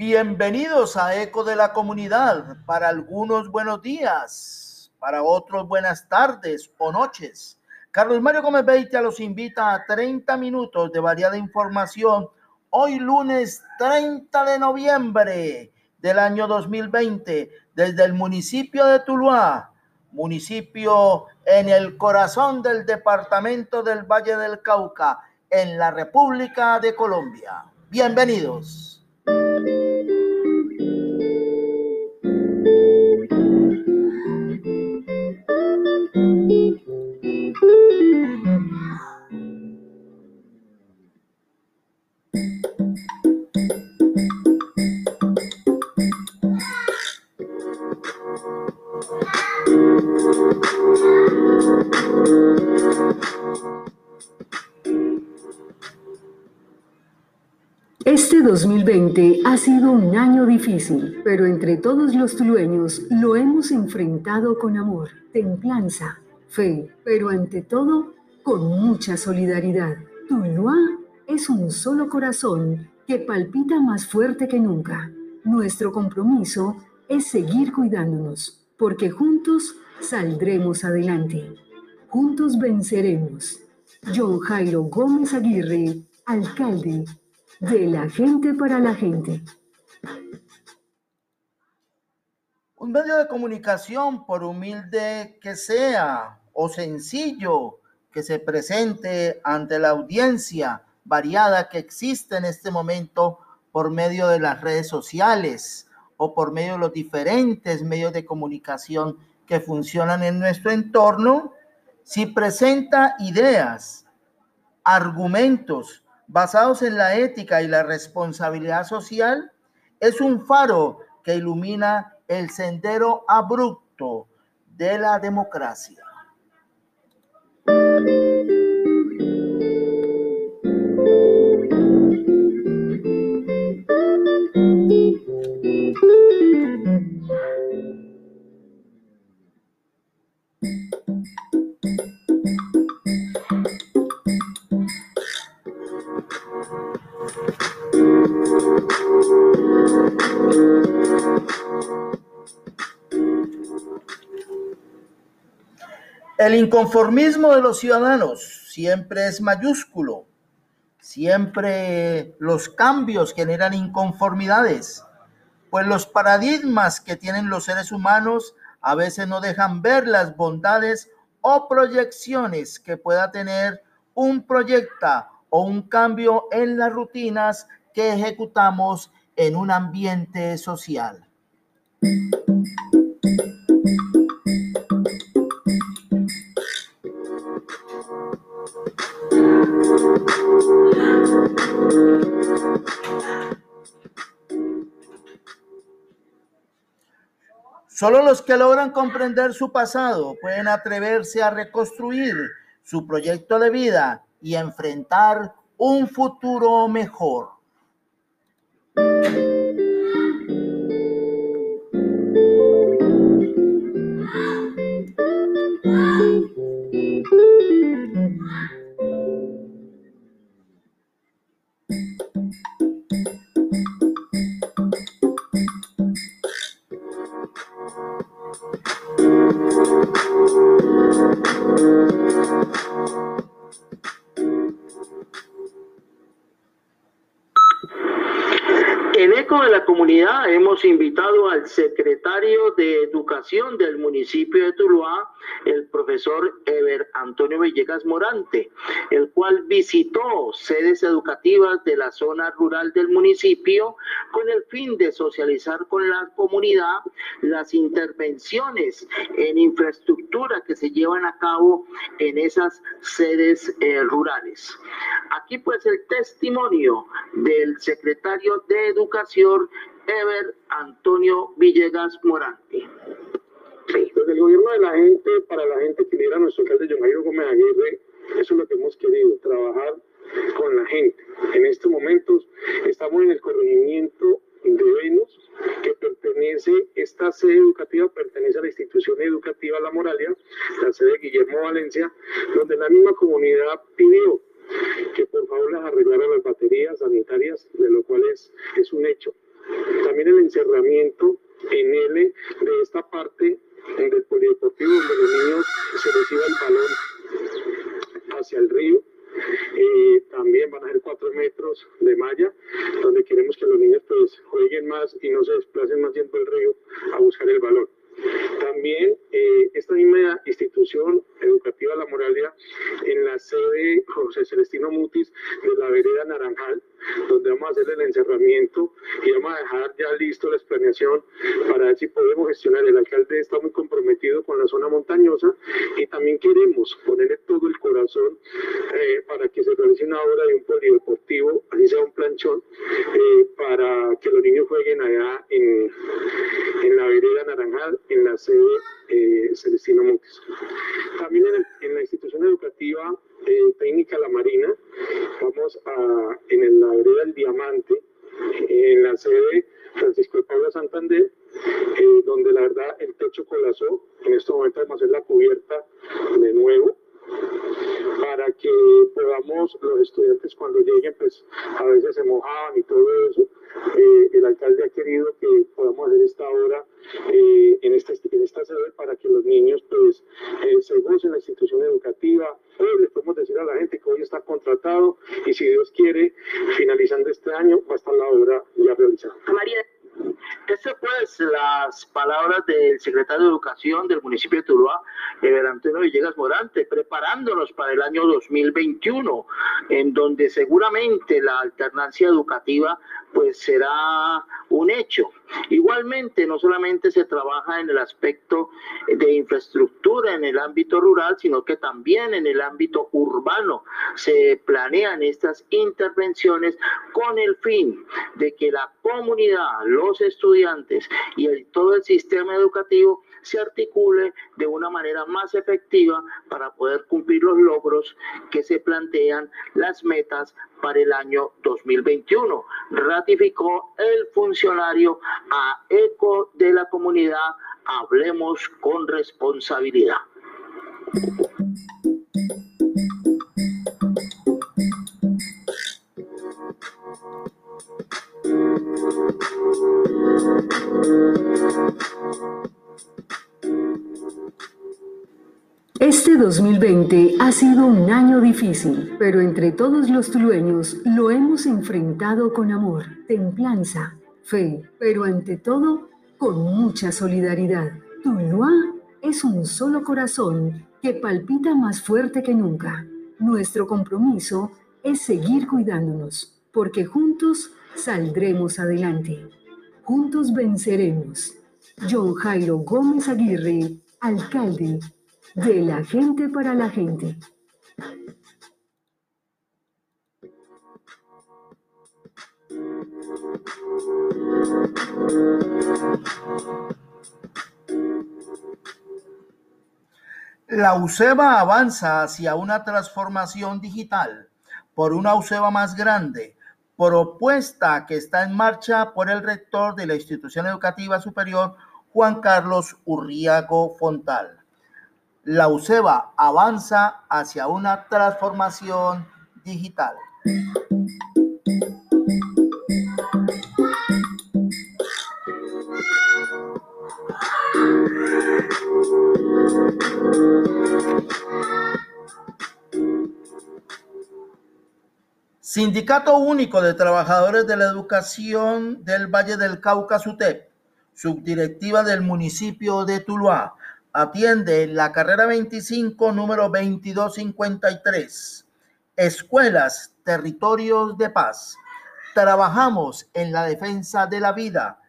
Bienvenidos a Eco de la Comunidad. Para algunos buenos días, para otros buenas tardes o noches. Carlos Mario Gómez Beitia los invita a 30 minutos de variada información hoy lunes 30 de noviembre del año 2020 desde el municipio de Tuluá, municipio en el corazón del departamento del Valle del Cauca, en la República de Colombia. Bienvenidos. Este 2020 ha sido un año difícil, pero entre todos los tulueños lo hemos enfrentado con amor, templanza, fe, pero ante todo con mucha solidaridad. Tuluá es un solo corazón que palpita más fuerte que nunca. Nuestro compromiso es seguir cuidándonos, porque juntos saldremos adelante. Juntos venceremos. John Jairo Gómez Aguirre, alcalde de la gente para la gente. Un medio de comunicación, por humilde que sea o sencillo que se presente ante la audiencia variada que existe en este momento por medio de las redes sociales o por medio de los diferentes medios de comunicación que funcionan en nuestro entorno, si presenta ideas, argumentos, basados en la ética y la responsabilidad social, es un faro que ilumina el sendero abrupto de la democracia. El inconformismo de los ciudadanos siempre es mayúsculo. Siempre los cambios generan inconformidades, pues los paradigmas que tienen los seres humanos a veces no dejan ver las bondades o proyecciones que pueda tener un proyecto o un cambio en las rutinas que ejecutamos en un ambiente social. Solo los que logran comprender su pasado pueden atreverse a reconstruir su proyecto de vida y enfrentar un futuro mejor. Hemos invitado al secretario de Educación del municipio de Tuluá, el profesor Ever Antonio Villegas Morante, el cual visitó sedes educativas de la zona rural del municipio con el fin de socializar con la comunidad las intervenciones en infraestructura que se llevan a cabo en esas sedes eh, rurales. Aquí pues el testimonio del secretario de Educación Ever Antonio Villegas Morante. Desde el gobierno de la gente, para la gente que lidera nuestro alcalde John Jairo Gómez Aguirre, eso es lo que hemos querido, trabajar con la gente. En estos momentos estamos en el corregimiento de Venus, que pertenece, esta sede educativa pertenece a la institución educativa La Moralia, la sede de Guillermo Valencia, donde la misma comunidad pidió que por favor les arreglaran las baterías sanitarias, de lo cual es, es un hecho. también el encerramiento en L de esta parte del polideportivo donde los niños se les iba el balón hacia el río. Eh, también van a ser cuatro metros de malla, donde queremos que los niños pues jueguen más y no se desplacen más yendo el río a buscar el balón. También eh, esta misma institución educativa La Moralia en la sede José Celestino Mutis de la vereda Naranjal, donde vamos a hacer el encerramiento y vamos a dejar ya listo la explaneación para ver si podemos gestionar. El alcalde está muy comprometido con la zona montañosa y también queremos ponerle todo el corazón eh, para que se realice una obra de un polideportivo, así sea un planchón, eh, para que los niños jueguen allá en, Naranjal en la sede eh, Celestino Montes. También en, la institución educativa eh, técnica La Marina, vamos a, en la vereda El Diamante, en la sede Francisco de Paula Santander, eh, donde la verdad el techo colapsó. En este momento vamos a hacer la cubierta de nuevo para que podamos, los estudiantes cuando lleguen, pues a veces se mojaban y todo eso. Eh, el alcalde ha querido que podamos hacer esta obra eh, en, esta, en sede para que los niños pues eh, se gocen la institución educativa. Hoy les podemos decir a la gente que hoy está contratado y si Dios quiere, finalizando este año, va a estar la obra ya realizada. María. Estas pues las palabras del secretario de Educación del municipio de Tuluá, Eber Villegas Morante, preparándonos para el año 2021, en donde seguramente la alternancia educativa pues será un hecho. Igualmente, no solamente se trabaja en el aspecto de infraestructura en el ámbito rural, sino que también en el ámbito urbano se planean estas intervenciones con el fin de que la comunidad, los estudiantes y todo el sistema educativo se articule de una manera más efectiva para poder cumplir los logros que se plantean las metas para el año 2021. Ratificó el funcionario a eco de la comunidad. Hablemos con responsabilidad. Este 2020 ha sido un año difícil, pero entre todos los tulueños lo hemos enfrentado con amor, templanza, fe, pero ante todo con mucha solidaridad. Tuluá es un solo corazón que palpita más fuerte que nunca. Nuestro compromiso es seguir cuidándonos, porque juntos saldremos adelante. Juntos venceremos. John Jairo Gómez Aguirre, alcalde de la gente para la gente. La UCEBA avanza hacia una transformación digital por una UCEBA más grande, propuesta que está en marcha por el rector de la institución educativa superior, Juan Carlos Urriago Fontal la UCEBA avanza hacia una transformación digital. Sindicato Único de Trabajadores de la Educación del Valle del Cauca, SUTEP, subdirectiva del municipio de Tuluá, Atiende la carrera 25, número 2253. Escuelas, territorios de paz. Trabajamos en la defensa de la vida,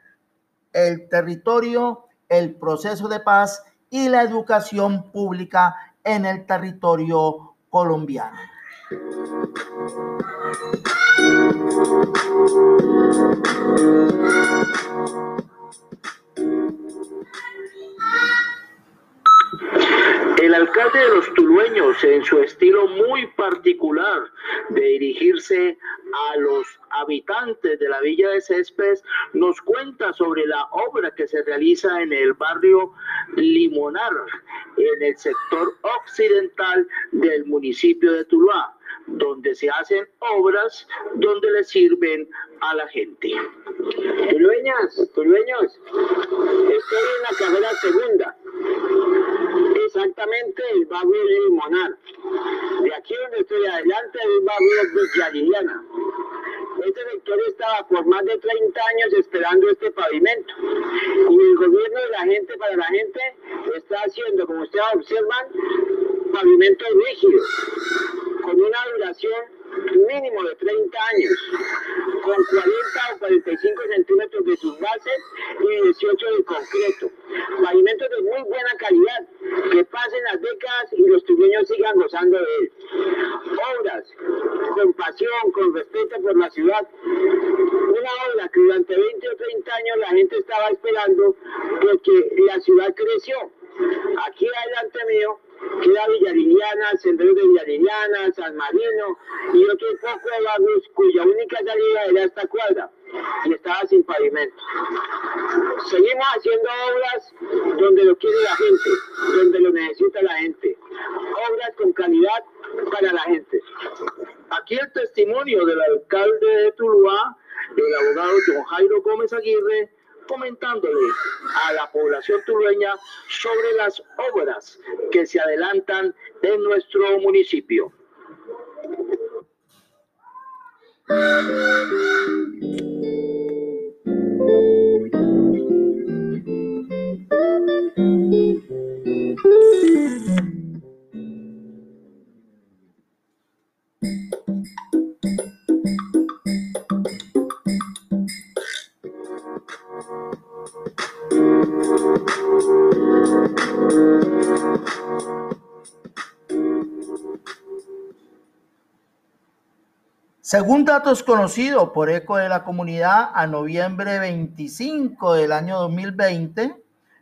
el territorio, el proceso de paz y la educación pública en el territorio colombiano. El de los Tulueños en su estilo muy particular de dirigirse a los habitantes de la villa de Céspedes, nos cuenta sobre la obra que se realiza en el barrio Limonar, en el sector occidental del municipio de Tuluá donde se hacen obras donde le sirven a la gente. Tulueñas, tulueños, estoy en la carrera segunda, exactamente el barrio Limonar. De aquí donde estoy adelante el barrio Villa Liliana. Este sector estaba por más de 30 años esperando este pavimento. Y el gobierno de la gente para la gente está haciendo, como ustedes observan, pavimentos rígidos, con una duración mínimo de 30 años, con 40 o 45 centímetros de sus bases y 18 de concreto. Pavimentos de muy buena calidad, Mm-hmm. Según datos conocidos por ECO de la comunidad a noviembre 25 del año 2020,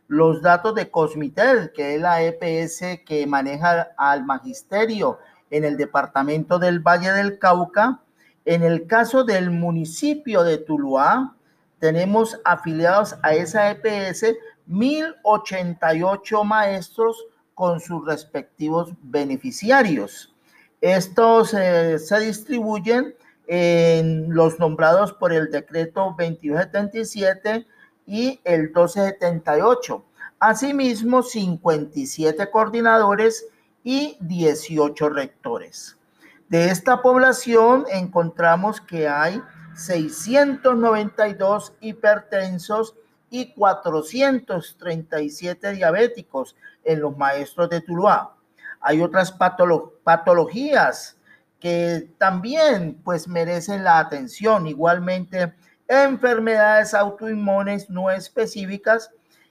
los datos de Cosmitel, que es la EPS que maneja al magisterio en el departamento del Valle del Cauca, en el caso del municipio de Tuluá, tenemos afiliados a esa EPS 1088 maestros con sus respectivos beneficiarios. Estos eh, se distribuyen en los nombrados por el decreto 2277 y el 1278. Asimismo, 57 coordinadores y 18 rectores. De esta población encontramos que hay 692 hipertensos y 437 diabéticos en los maestros de Tuluá. Hay otras patologías que también pues merecen la atención. Igualmente, enfermedades autoinmunes no específicas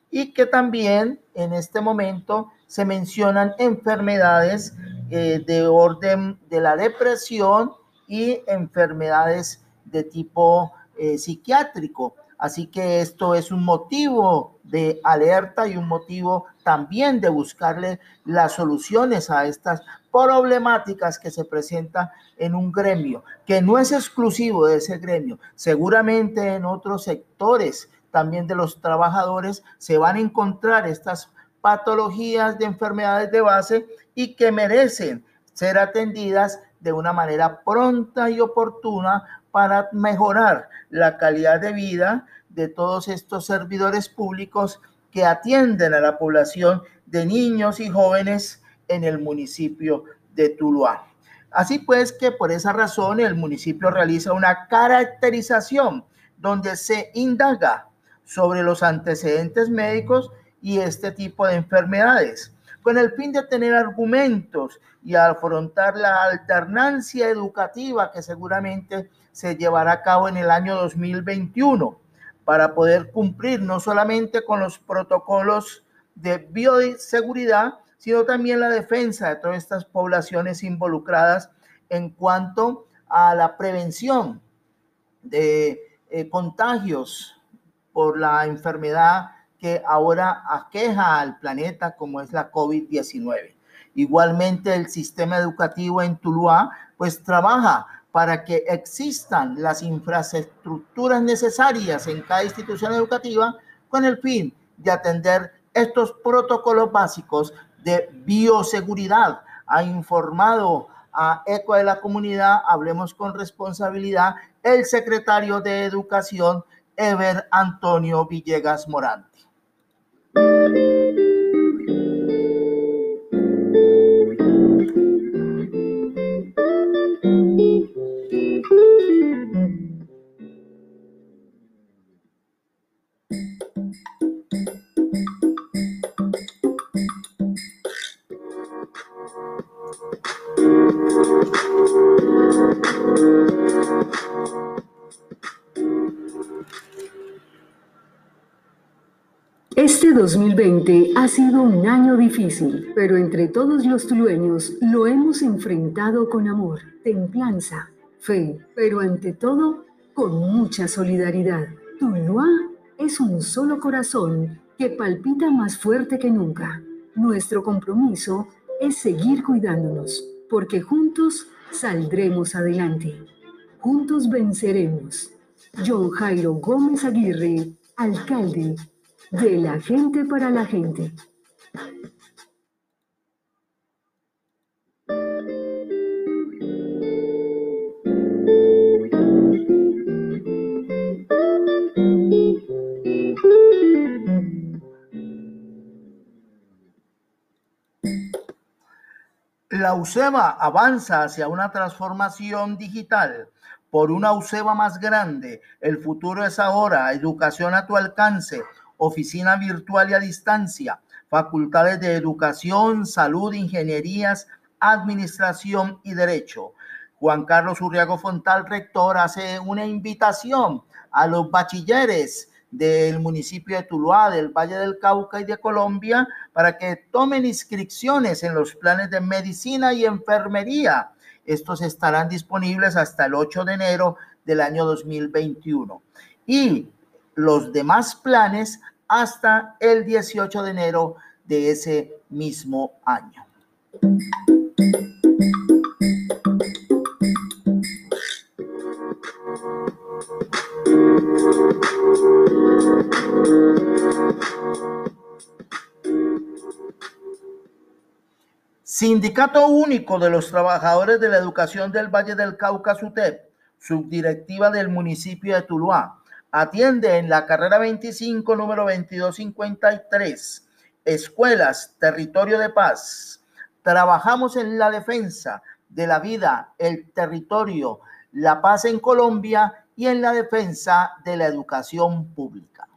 y que también en este momento se mencionan enfermedades eh, de orden de la depresión y enfermedades de tipo eh, psiquiátrico. Así que esto es un motivo de alerta y un motivo también de buscarle las soluciones a estas problemáticas que se presentan en un gremio, que no es exclusivo de ese gremio. Seguramente en otros sectores también de los trabajadores se van a encontrar estas patologías de enfermedades de base y que merecen ser atendidas de una manera pronta y oportuna para mejorar la calidad de vida de todos estos servidores públicos que atienden a la población de niños y jóvenes en el municipio de Tuluá. Así pues que por esa razón el municipio realiza una caracterización donde se indaga sobre los antecedentes médicos y este tipo de enfermedades, con el fin de tener argumentos y afrontar la alternancia educativa que seguramente se llevará a cabo en el año 2021 para poder cumplir no solamente con los protocolos de bioseguridad, sino también la defensa de todas estas poblaciones involucradas en cuanto a la prevención de eh, contagios por la enfermedad que ahora aqueja al planeta como es la COVID-19. Igualmente el sistema educativo en Tuluá pues trabaja para que existan las infraestructuras necesarias en cada institución educativa con el fin de atender estos protocolos básicos de bioseguridad. Ha informado a ECO de la comunidad, hablemos con responsabilidad, el secretario de Educación, Ever Antonio Villegas Morante. 2020 ha sido un año difícil, pero entre todos los tulueños lo hemos enfrentado con amor, templanza, fe, pero ante todo con mucha solidaridad. Tuluá es un solo corazón que palpita más fuerte que nunca. Nuestro compromiso es seguir cuidándonos, porque juntos saldremos adelante. Juntos venceremos. John Jairo Gómez Aguirre, alcalde de la gente para la gente. La UCEBA avanza hacia una transformación digital por una UCEBA más grande. El futuro es ahora. Educación a tu alcance oficina virtual y a distancia, facultades de educación, salud, ingenierías, administración y derecho. Juan Carlos Urriago Fontal, rector, hace una invitación a los bachilleres del municipio de Tuluá, del Valle del Cauca y de Colombia para que tomen inscripciones en los planes de medicina y enfermería. Estos estarán disponibles hasta el 8 de enero del año 2021. Y los demás planes hasta el 18 de enero de ese mismo año. Sindicato Único de los Trabajadores de la Educación del Valle del Cauca, SUTEP, subdirectiva del municipio de Tuluá, Atiende en la carrera 25, número 2253. Escuelas, territorio de paz. Trabajamos en la defensa de la vida, el territorio, la paz en Colombia y en la defensa de la educación pública.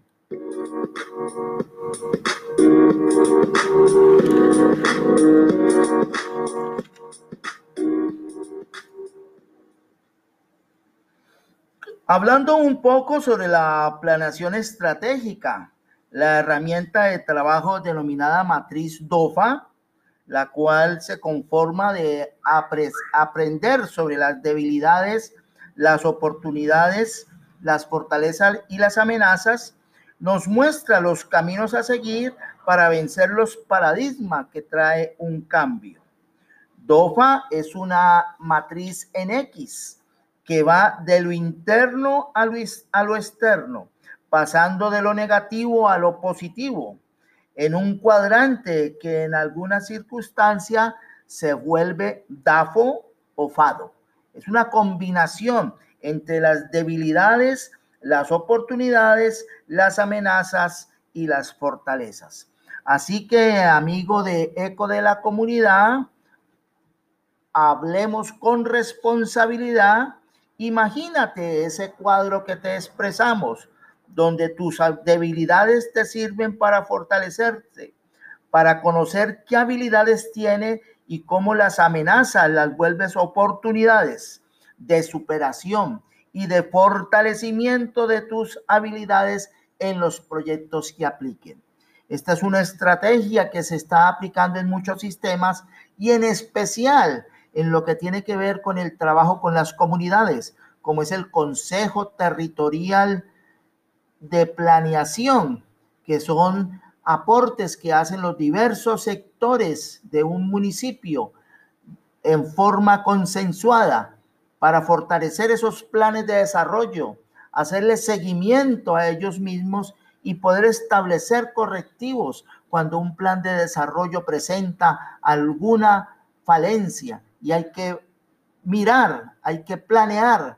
Hablando un poco sobre la planeación estratégica, la herramienta de trabajo denominada matriz DOFA, la cual se conforma de aprender sobre las debilidades, las oportunidades, las fortalezas y las amenazas, nos muestra los caminos a seguir para vencer los paradigmas que trae un cambio. DOFA es una matriz en X que va de lo interno a lo, a lo externo, pasando de lo negativo a lo positivo, en un cuadrante que en alguna circunstancia se vuelve DAFO o FADO. Es una combinación entre las debilidades, las oportunidades, las amenazas y las fortalezas. Así que, amigo de Eco de la Comunidad, hablemos con responsabilidad Imagínate ese cuadro que te expresamos, donde tus debilidades te sirven para fortalecerte, para conocer qué habilidades tiene y cómo las amenazas las vuelves oportunidades de superación y de fortalecimiento de tus habilidades en los proyectos que apliquen. Esta es una estrategia que se está aplicando en muchos sistemas y en especial en lo que tiene que ver con el trabajo con las comunidades, como es el Consejo Territorial de Planeación, que son aportes que hacen los diversos sectores de un municipio en forma consensuada para fortalecer esos planes de desarrollo, hacerle seguimiento a ellos mismos y poder establecer correctivos cuando un plan de desarrollo presenta alguna falencia y hay que mirar, hay que planear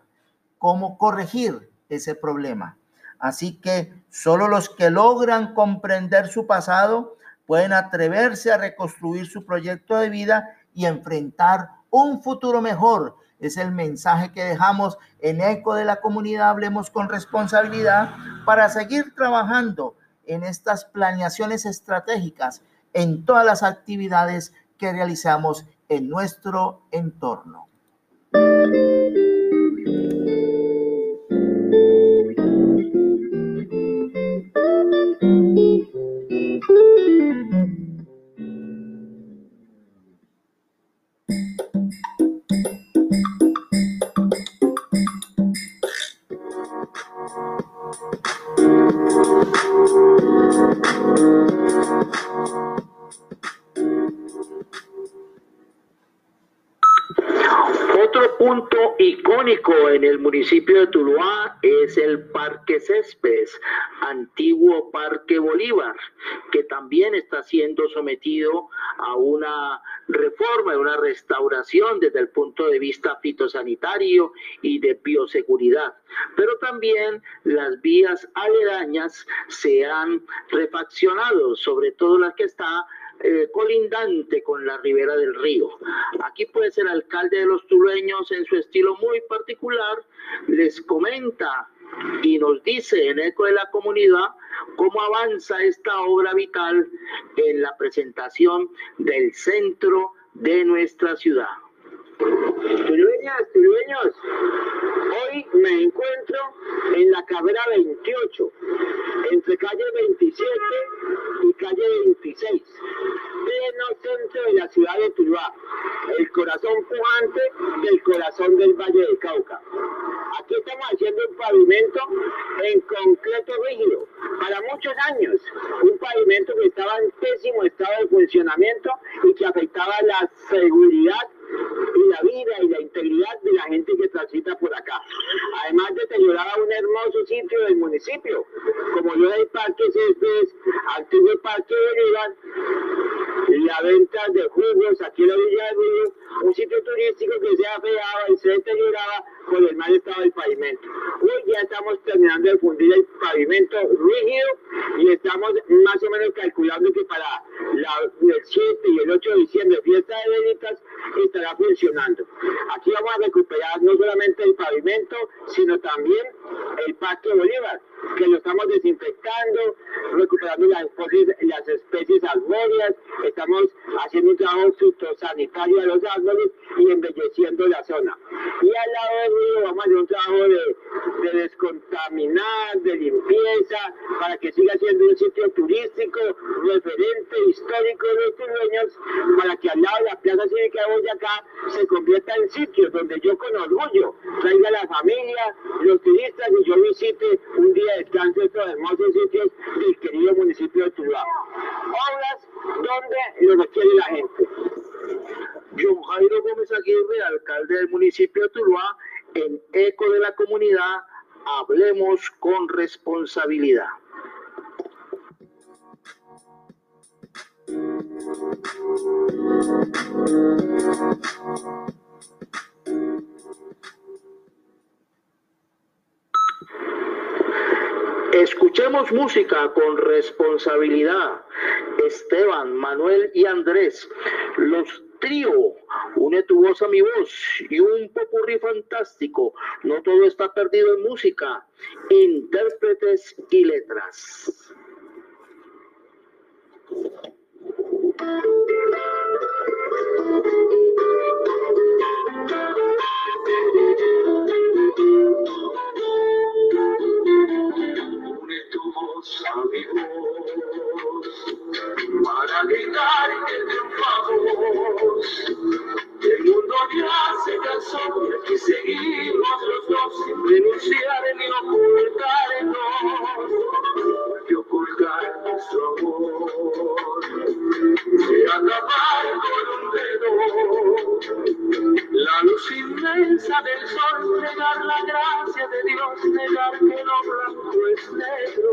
cómo corregir ese problema. Así que solo los que logran comprender su pasado pueden atreverse a reconstruir su proyecto de vida y enfrentar un futuro mejor. Es el mensaje que dejamos en eco de la comunidad. Hablemos con responsabilidad para seguir trabajando en estas planeaciones estratégicas en todas las actividades que realizamos en nuestro entorno. En el municipio de Tuluá es el Parque Céspedes, antiguo Parque Bolívar, que también está siendo sometido a una reforma, a una restauración desde el punto de vista fitosanitario y de bioseguridad. Pero también las vías aledañas se han refaccionado, sobre todo las que está eh, colindante con la ribera del río. Aquí pues el alcalde de los tulueños en su estilo muy particular les comenta y nos dice en eco de la comunidad cómo avanza esta obra vital en la presentación del centro de nuestra ciudad. Tulueñas, tulueños, hoy me encuentro en la carrera 28, entre calle 27 y calle 26, pleno centro de la ciudad de Tuluá, el corazón pujante del corazón del Valle de Cauca. Aquí estamos haciendo un pavimento en concreto rígido, para muchos años, un pavimento que estaba en pésimo estado de funcionamiento y que afectaba la seguridad la vida y la integridad de la gente que transita por acá. Además deterioraba un hermoso sitio del municipio, como yo el Parque Céspedes, antiguo Parque Bolívar, la venta de jugos aquí en la Villa de Río, un sitio turístico que se afeaba y se deterioraba por el mal estado del pavimento. Hoy ya estamos terminando de fundir el pavimento rígido y estamos más o menos calculando que para la, el 7 y el 8 de diciembre, fiesta de velitas, estará funcionando. Aquí vamos a recuperar no solamente el pavimento, sino también el Parque Bolívar, que lo estamos desinfectando, recuperando las, las especies arbóreas, estamos haciendo un trabajo fitosanitario de los árboles y embelleciendo la zona. Y al lado del río vamos a hacer un trabajo de, de descontaminar, de limpieza, para que siga siendo un sitio turístico, referente, histórico de los dueños, para que al lado de la Plaza Cívica de Boyacá se convierta en sitio donde yo con orgullo traiga a la familia, los turistas y yo visite un día de descanso estos hermosos sitios del querido municipio de Tuluá. Obras donde lo requiere la gente. John Jairo Gómez Aguirre, alcalde del municipio de Tuluá, en eco de la comunidad, hablemos con responsabilidad. Escuchemos música con responsabilidad. Esteban, Manuel y Andrés, los trío, une tu voz a mi voz y un popurrí fantástico. No todo está perdido en música, intérpretes y letras. Para gritar que triunfamos. El mundo ya se cansó y aquí seguimos los dos sin renunciar ni ocultarnos, buscar su y acabar con un dedo. La luz inmensa del sol, negar la gracia de Dios, negar que lo blanco es negro.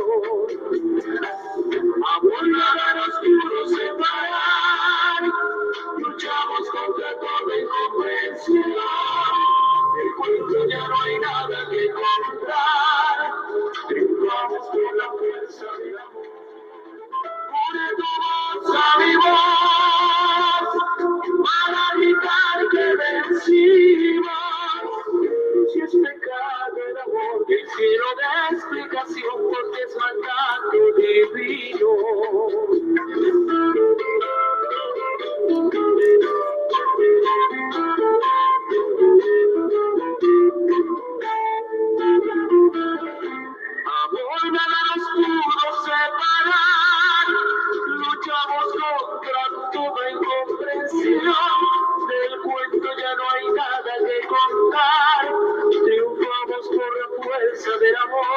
Del amor,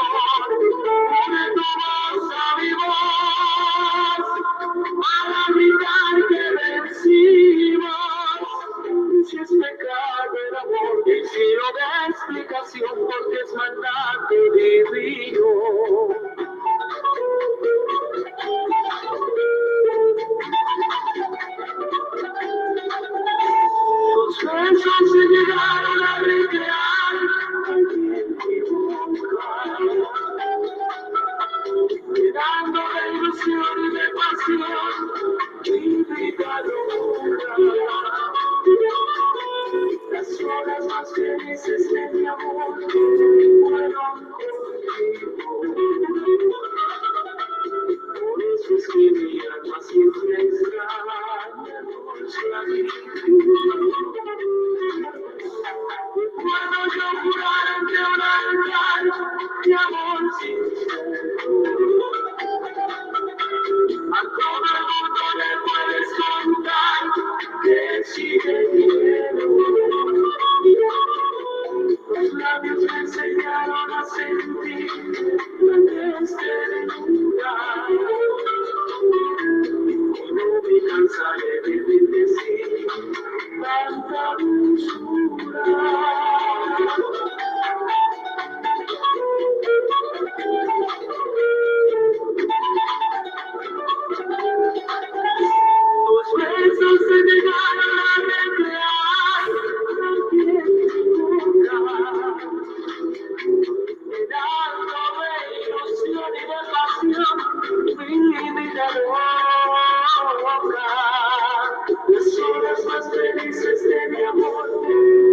más felices de mi amor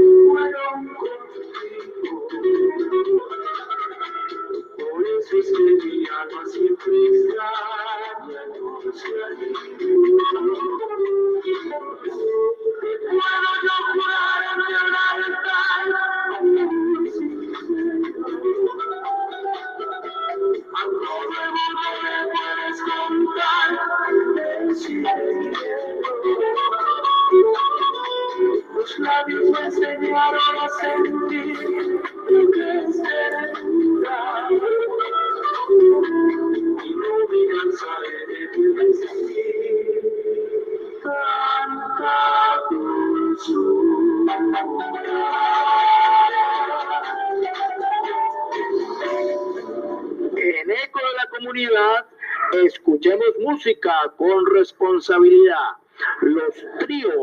responsabilidad. Los tríos.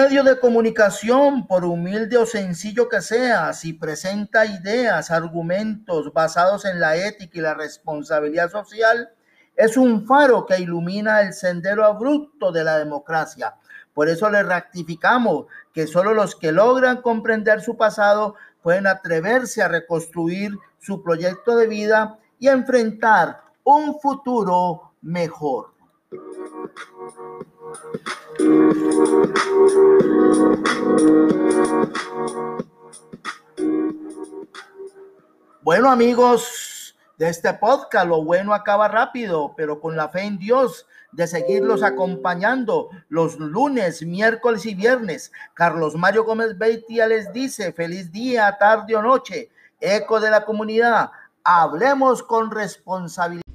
Medio de comunicación, por humilde o sencillo que sea, si presenta ideas, argumentos basados en la ética y la responsabilidad social, es un faro que ilumina el sendero abrupto de la democracia. Por eso le rectificamos que solo los que logran comprender su pasado pueden atreverse a reconstruir su proyecto de vida y enfrentar un futuro mejor. Bueno amigos de este podcast, lo bueno acaba rápido, pero con la fe en Dios de seguirlos acompañando los lunes, miércoles y viernes. Carlos Mario Gómez Beitia les dice feliz día, tarde o noche. Eco de la comunidad, hablemos con responsabilidad.